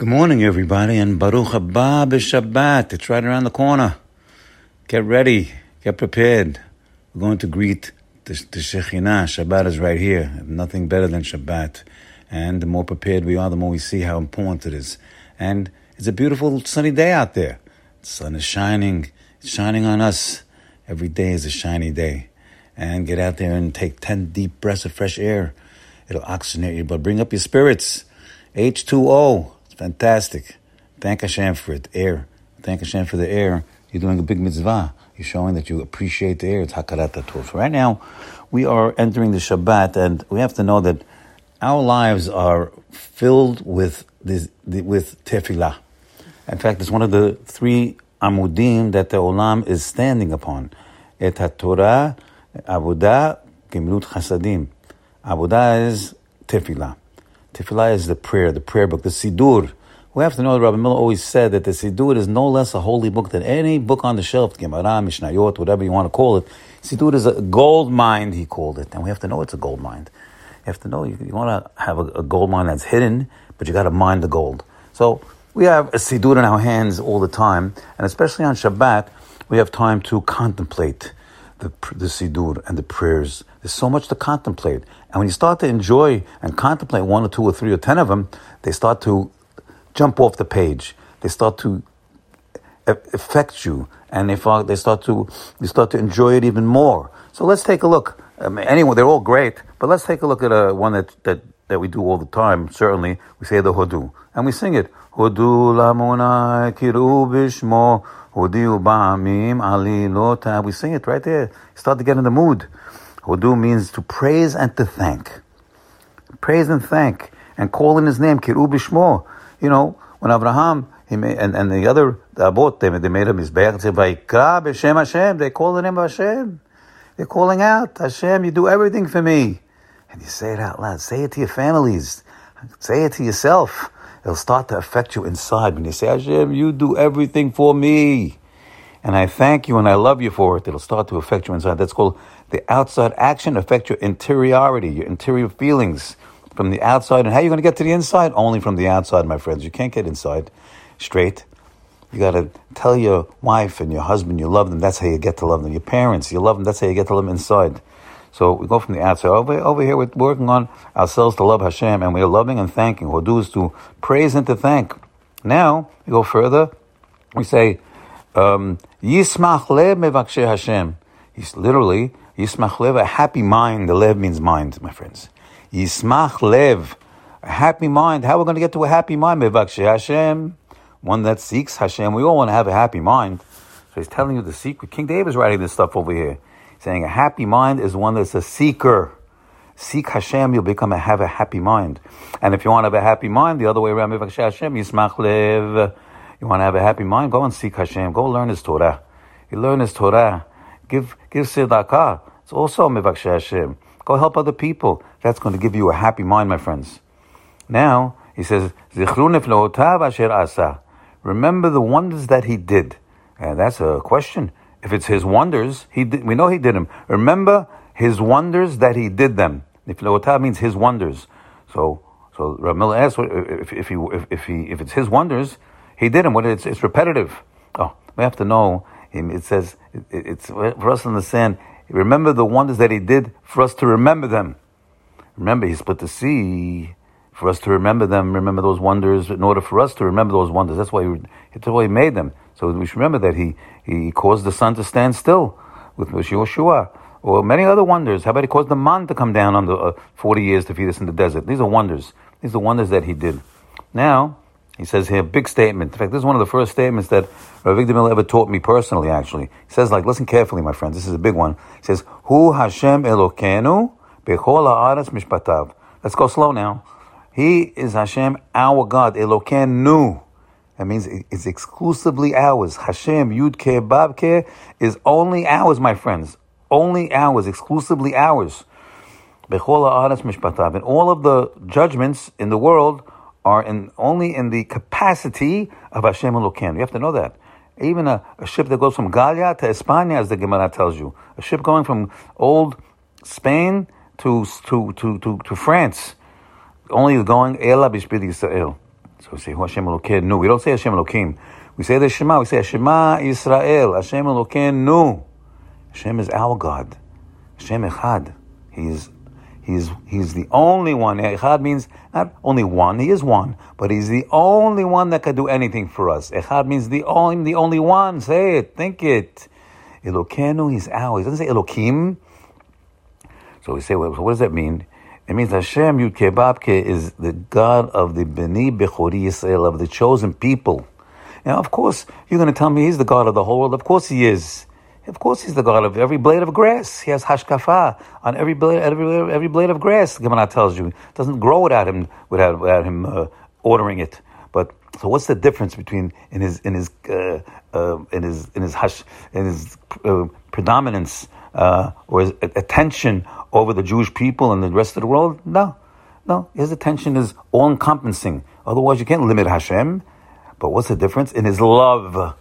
Good morning, everybody, and Baruch haba b'Shabbat. It's right around the corner. Get ready. Get prepared. We're going to greet the, the Shekhinah. Shabbat is right here. Nothing better than Shabbat. And the more prepared we are, the more we see how important it is. And it's a beautiful sunny day out there. The sun is shining. It's shining on us. Every day is a shiny day. And get out there and take 10 deep breaths of fresh air. It'll oxygenate you, but bring up your spirits. H2O. Fantastic. Thank Hashem for it. Air. Thank Hashem for the air. You're doing a big mitzvah. You're showing that you appreciate the air. It's hakarat tov. Right now, we are entering the Shabbat, and we have to know that our lives are filled with this, with tefillah. In fact, it's one of the three amudim that the olam is standing upon. Et Torah, avodah, gemilut chasadim. Avodah is tefillah. Tefillah is the prayer, the prayer book, the Sidur. We have to know that Rabbi Miller always said that the Sidur is no less a holy book than any book on the shelf, Gemara, Mishnayot, whatever you want to call it. Sidur is a gold mine, he called it. And we have to know it's a gold mine. You have to know you, you want to have a, a, gold mine that's hidden, but you got to mine the gold. So we have a Sidur in our hands all the time, and especially on Shabbat, we have time to contemplate the, the Sidur and the prayers. There's so much to contemplate. And when you start to enjoy and contemplate one or two or three or ten of them, they start to jump off the page. They start to affect you, and they, they start to you start to enjoy it even more. So let's take a look. Anyway, they're all great, but let's take a look at a, one that, that, that we do all the time. Certainly, we say the Hodu, and we sing it. Hodu lamunai kiru bishmo Hodiu ba'amim ali lota. We sing it right there. Start to get in the mood. Hodu means to praise and to thank. Praise and thank. And call in his name, Kiru bishmo. You know, when Abraham, he made, and, and the other, the Abot, they, they made Vaikra b'Shem Hashem. They call the name of Hashem. They're calling out, Hashem, you do everything for me. And you say it out loud. Say it to your families. Say it to yourself it'll start to affect you inside. When you say, Hashem, you do everything for me. And I thank you and I love you for it. It'll start to affect you inside. That's called the outside action affect your interiority, your interior feelings from the outside. And how are you going to get to the inside? Only from the outside, my friends. You can't get inside straight. You got to tell your wife and your husband you love them. That's how you get to love them. Your parents, you love them. That's how you get to love them inside. So we go from the outside. Over, over here, we're working on ourselves to love Hashem, and we're loving and thanking. Hodu is to praise and to thank. Now, we go further. We say, Um, Yismach lev mevakshe Hashem. He's literally, Yismach lev, a happy mind. The lev means mind, my friends. Yismach lev, a happy mind. How are we going to get to a happy mind? Mevakshe Hashem. One that seeks Hashem. We all want to have a happy mind. So he's telling you the secret. King David is writing this stuff over here saying a happy mind is one that's a seeker. Seek Hashem, you'll become a have a happy mind. And if you want to have a happy mind, the other way around, Mevakshe Hashem, Yismach Lev. You want to have a happy mind? Go and seek Hashem. Go learn His Torah. You learn His Torah. Give give tzedakah. It's also Mevakshe Hashem. Go help other people. That's going to give you a happy mind, my friends. Now he says, Remember the wonders that He did. And that's a question. If it's his wonders, he did, we know he did them. Remember his wonders that he did them. Nifleotav means his wonders. So, so Ramil asks if, if, he, if, if, he, if it's his wonders, he did them. What it's, it's repetitive. Oh, we have to know. It says it, it's for us to understand. Remember the wonders that he did for us to remember them. Remember, he split the sea for us to remember them. Remember those wonders in order for us to remember those wonders. That's why he, that's why he made them. So we should remember that he, he caused the sun to stand still with Yoshua. Or many other wonders. How about he caused the man to come down under uh, 40 years to feed us in the desert? These are wonders. These are wonders that he did. Now, he says here, big statement. In fact, this is one of the first statements that Rav Miller ever taught me personally, actually. He says, like, listen carefully, my friends. This is a big one. He says, Hu Hashem Elokenu bechol ha'aretz mishpatav. Let's go slow now. He is Hashem, our God. Elokenu. That means it's exclusively ours. Hashem, Yud Ke, Bab Ke is only ours, my friends. Only ours, exclusively ours. Bechol Ha'aretz Mishpatav. And all of the judgments in the world are in, only in the capacity of Hashem Elokeinu. You have to know that. Even a, a, ship that goes from Galia to Aspamia, as the Gemara tells you, a ship going from old Spain to, to, to, to, to France, only is going Ela Bishvil Yisrael. So we say, Hu Hashem Elokeinu. We don't say Hashem Elokim. We say the Shema. We say Shema Israel. Hashem Elokeinu. Hashem is our God. Hashem Echad. He is He's, he's the only one. Echad means not only one, he is one, but he's the only one that can do anything for us. Echad means the only, the only one. Say it, think it. Elokenu, he's ours. He doesn't say Elokim. So we say, well, so what does that mean? It means Hashem Yudke Babke is the God of the Beni Bechori Yisrael, of the chosen people. Now, of course, you're going to tell me he's the God of the whole world. Of course he is. Of course, he's the God of every blade of grass. He has hashgacha on every blade, every, every blade of grass. The Gemara tells you it doesn't grow without him, without, without him uh, ordering it. But so, what's the difference between in his in his uh, uh, in his in his hush in his uh, predominance uh, or his attention over the Jewish people and the rest of the world? No, no. His attention is all encompassing. Otherwise, you can't limit Hashem. But what's the difference in his love?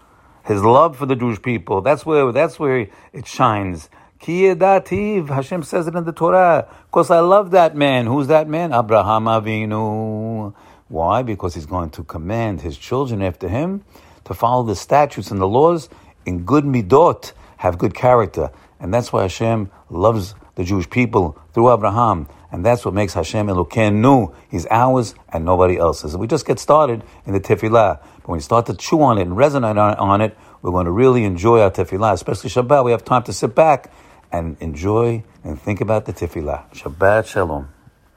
His love for the Jewish people. That's where that's where it shines. Kiyedativ, Hashem says it in the Torah. Because I love that man. Who's that man? Abraham Avinu. Why? Because he's going to command his children after him to follow the statutes and the laws in good midot, have good character. And that's why Hashem loves the Jewish people through Abraham. And that's what makes Hashem Elokeinu. He's ours and nobody else's. We just get started in the tefillah. But when we start to chew on it and resonate on, on it, we're going to really enjoy our tefillah, especially Shabbat. We have time to sit back and enjoy and think about the tefillah. Shabbat Shalom.